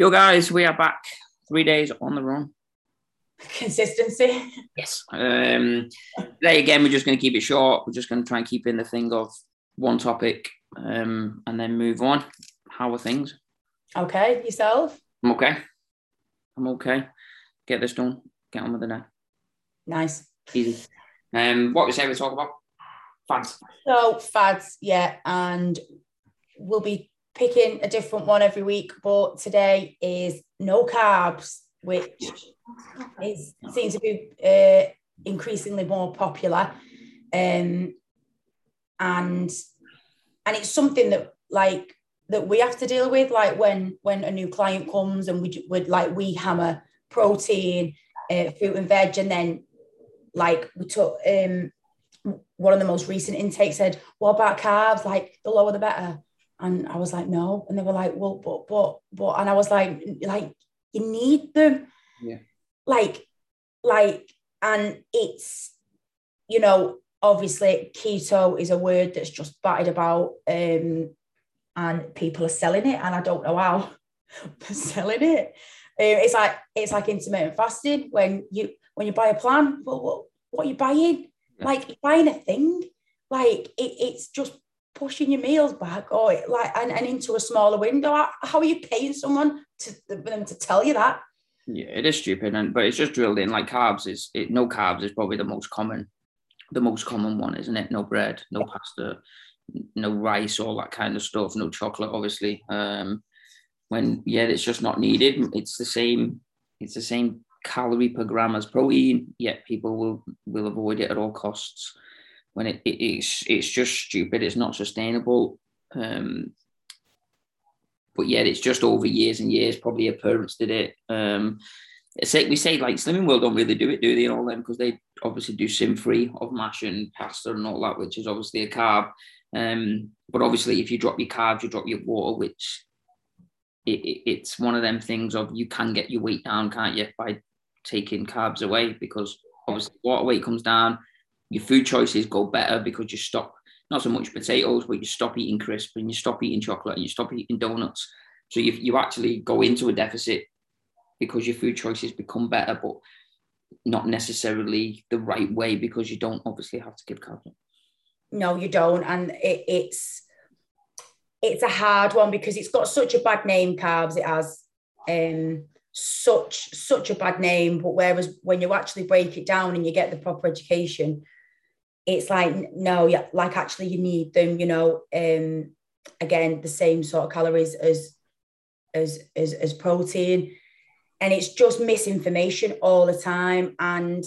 Yo, guys, we are back. Three days on the run. Consistency. Yes. Um, today again, we're just going to keep it short. We're just going to try and keep in the thing of one topic, um, and then move on. How are things? Okay, yourself? I'm okay. I'm okay. Get this done. Get on with the day. Nice. Easy. Um, what we say we talk about? Fads. So fads, yeah, and we'll be picking a different one every week. But today is no carbs, which is seems to be uh, increasingly more popular, um, and and it's something that like that we have to deal with. Like when when a new client comes and we would like we hammer protein, uh, fruit and veg, and then like we took um one of the most recent intakes said, What about carbs? Like the lower the better. And I was like, No. And they were like, Well, but, but, but, and I was like, like, you need them. Yeah. Like, like, and it's, you know, obviously keto is a word that's just batted about. Um, and people are selling it, and I don't know how they're selling it. Um, it's like it's like intermittent fasting when you when you buy a plan. Well, what, what are you buying? like you're buying a thing like it, it's just pushing your meals back or like and, and into a smaller window. How, are you paying someone to for them to tell you that? Yeah it is stupid and but it's just drilled in. Like carbs is it no carbs is probably the most common the most common one isn't it? No bread no pasta no rice all that kind of stuff no chocolate obviously. Um when yeah it's just not needed. It's the same it's the same calorie per gram as protein, yet people will will avoid it at all costs. When it, it it's it's just stupid. It's not sustainable. Um, but yet it's just over years and years. Probably your parents did it. Um, we say like Slimming World don't really do it, do they? And all them because they obviously do syn free of mash and pasta and all that, which is obviously a carb. Um, but obviously, if you drop your carbs, you drop your water, which it, it, it's one of them things of you can get your weight down, can't you, by taking carbs away because obviously water weight comes down, your food choices go better because you stop not so much potatoes, but you stop eating crisp and you stop eating chocolate and you stop eating donuts. So you, you actually go into a deficit because your food choices become better, but not necessarily the right way because you don't obviously have to give carbs. No, you don't, and it, it's it's a hard one because it's got such a bad name. Carbs, it has. Um, such such a bad name but whereas when you actually break it down and you get the proper education it's like no yeah like actually you need them you know um again the same sort of calories as as as, as protein. And it's just misinformation all the time. And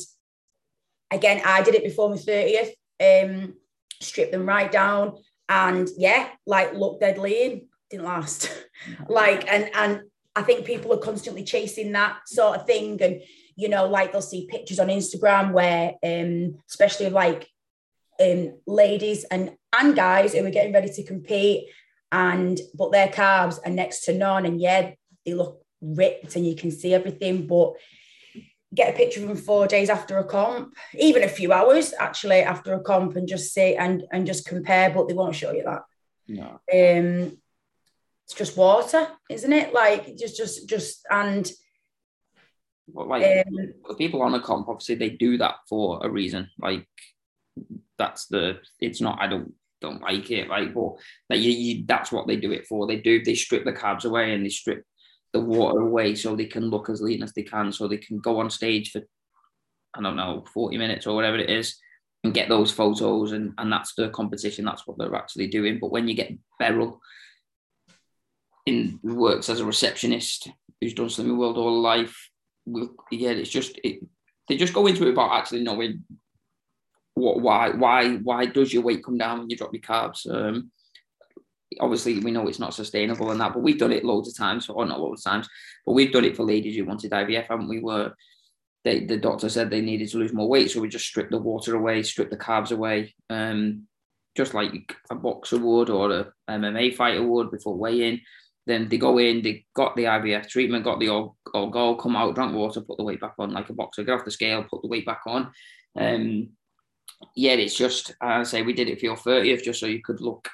again i did it before my 30th um stripped them right down. And yeah like look dead lean didn't last. Like and and I think people are constantly chasing that sort of thing. And, you know, like they'll see pictures on Instagram where, um, especially like um, ladies and, and guys who are getting ready to compete and, but their carbs are next to none. And yeah, they look ripped and you can see everything, but get a picture of them four days after a comp, even a few hours actually after a comp and just say, and, and just compare, but they won't show you that. No. Um, it's just water, isn't it? Like just just just and well, like um, people on a comp, obviously they do that for a reason. Like that's the it's not I don't don't like it, like but like you, you that's what they do it for. They do they strip the carbs away and they strip the water away so they can look as lean as they can, so they can go on stage for I don't know, 40 minutes or whatever it is and get those photos and and that's the competition, that's what they're actually doing. But when you get Beryl in works as a receptionist who's done Slimming World all life. Yeah, it's just it, they just go into it about actually knowing what why why why does your weight come down when you drop your carbs. Um, obviously, we know it's not sustainable and that, but we've done it loads of times, or not loads of times, but we've done it for ladies who wanted IVF, haven't we? Were they, the doctor said they needed to lose more weight, so we just stripped the water away, stripped the carbs away, um, just like a boxer would or a MMA fighter would before weigh-in. Then they go in, they got the IVF treatment, got the all, all goal, come out, drank water, put the weight back on like a boxer, get off the scale, put the weight back on. Um, yeah, it's just, I say, we did it for your 30th just so you could look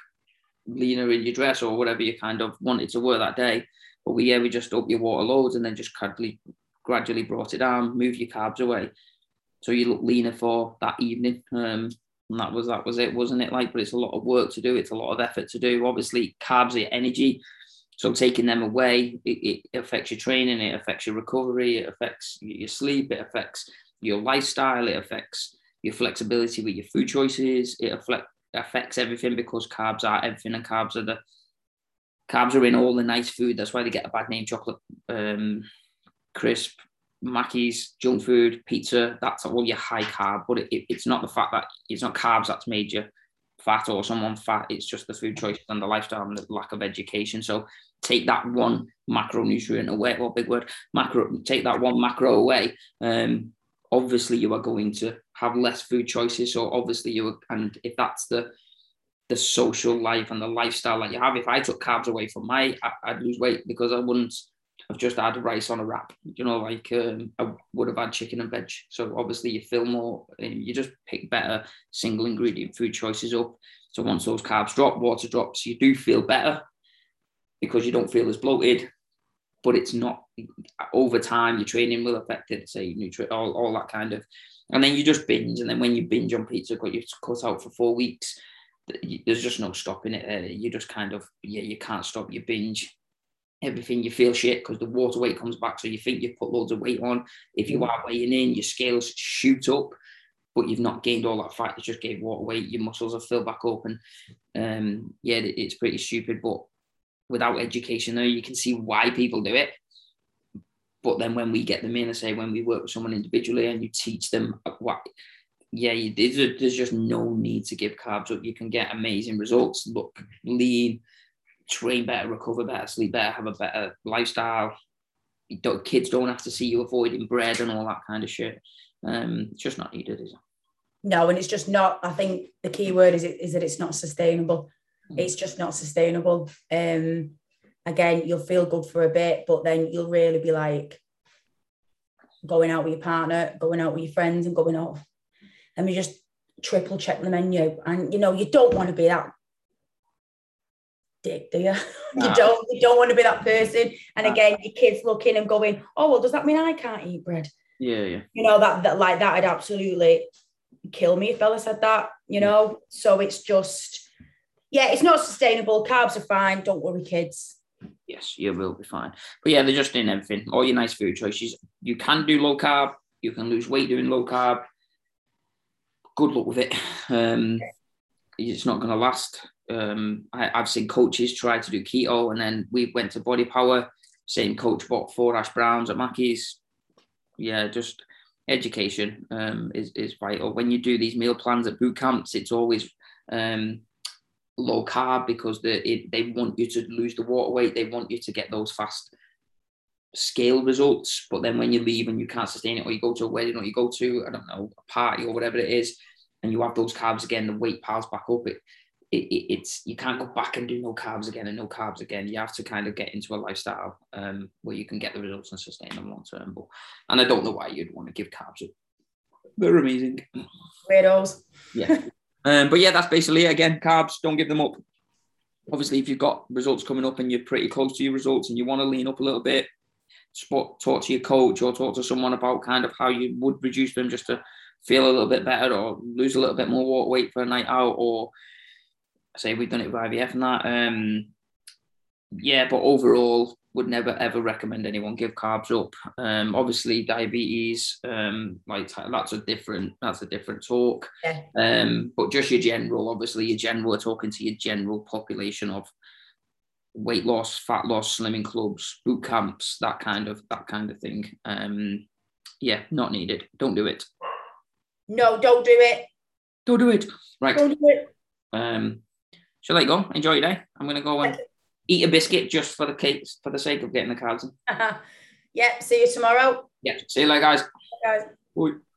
leaner in your dress or whatever you kind of wanted to wear that day. But we yeah, we just up your water loads and then just gradually gradually brought it down, move your carbs away. So you look leaner for that evening. Um, and that was that was it, wasn't it? Like, but it's a lot of work to do. It's a lot of effort to do. Obviously, carbs are energy. So taking them away, it, it affects your training, it affects your recovery, it affects your sleep, it affects your lifestyle, it affects your flexibility with your food choices, it affect, affects everything because carbs are everything and carbs are the carbs are in all the nice food. That's why they get a bad name chocolate, um, crisp, Mackey's, junk food, pizza, that's all your high carb, but it, it, it's not the fact that it's not carbs that's made you fat or someone fat. It's just the food choices and the lifestyle and the lack of education. So take that one macronutrient away, or big word, macro, take that one macro away. Um, obviously you are going to have less food choices. So obviously you, are, and if that's the, the social life and the lifestyle that you have, if I took carbs away from my, I'd lose weight because I wouldn't I've just had rice on a wrap. You know, like um, I would have had chicken and veg. So obviously you feel more, you just pick better single ingredient food choices up. So once those carbs drop, water drops, you do feel better because you don't feel as bloated. But it's not over time. Your training will affect it. Say nutrient, all, all that kind of, and then you just binge. And then when you binge on pizza, got you cut out for four weeks. There's just no stopping it. Uh, you just kind of yeah, you can't stop your binge everything you feel shit because the water weight comes back. So you think you've put loads of weight on. If you mm. are weighing in, your scales shoot up, but you've not gained all that fat. You just gave water weight. Your muscles are filled back up, and um, yeah, it's pretty stupid. But without education, though, you can see why people do it. But then when we get them in, I say when we work with someone individually and you teach them what, yeah, you, there's, there's just no need to give carbs up. You can get amazing results. Look lean, train better, recover better, sleep better, have a better lifestyle. Don't, kids don't have to see you avoiding bread and all that kind of shit. Um, it's just not needed, is it? No, and it's just not. I think the key word is is that it's not sustainable. Mm. It's just not sustainable. Um, again, you'll feel good for a bit, but then you'll really be like going out with your partner, going out with your friends, and going out. Let me just triple check the menu, and you know you don't want to be that dick, do you? No. you don't you don't want to be that person. And no. again, your kids looking and going, oh well, does that mean I can't eat bread? Yeah, yeah. You know, that that like that would absolutely kill me if Bella said that, you know. Yeah. So it's just yeah, it's not sustainable. Carbs are fine. Don't worry, kids. Yes, you will be fine. But yeah, they're just in everything. All your nice food choices. You can do low carb. You can lose weight doing low carb. Good luck with it. Um, it's not going to last. Um, I, have seen coaches try to do keto, and then we went to Body Power. Same coach bought four hash browns at Mackey's. Yeah, just education um, is is vital. When you do these meal plans at boot camps, it's always um, low carb because they it, they want you to lose the water weight. They want you to get those fast scale results. But then when you leave and you can't sustain it, or you go to a wedding, or you go to I don't know a party or whatever it is, and you have those carbs again, the weight piles back up. It, it, it's you can't go back and do no carbs again and no carbs again. You have to kind of get into a lifestyle um, where you can get the results and sustain them long term. But and I don't know why you'd want to give carbs up. They're amazing. Weirdos. Yeah. Um, but yeah, that's basically it. Again, carbs, don't give them up. Obviously, if you've got results coming up and you're pretty close to your results and you want to lean up a little bit, spot, talk to your coach or talk to someone about kind of how you would reduce them just to feel a little bit better or lose a little bit more weight for a night out or say we've done it with IVF and that. Um, yeah, but overall, would never ever recommend anyone give carbs up. Um, obviously, diabetes, um, like that's a different that's a different talk. Yeah. Um, but just your general, obviously, your general, talking to your general population of weight loss, fat loss, slimming clubs, boot camps, that kind of that kind of thing. Um, yeah, not needed. Don't do it. No, don't do it. Don't do it. Right. Don't do it. Um, shall I go? Enjoy your day. I'm gonna go and eat a biscuit just for the cakes for the sake of getting the cards in. yeah. See you tomorrow. Yeah. See you later, guys. Bye, guys. Bye.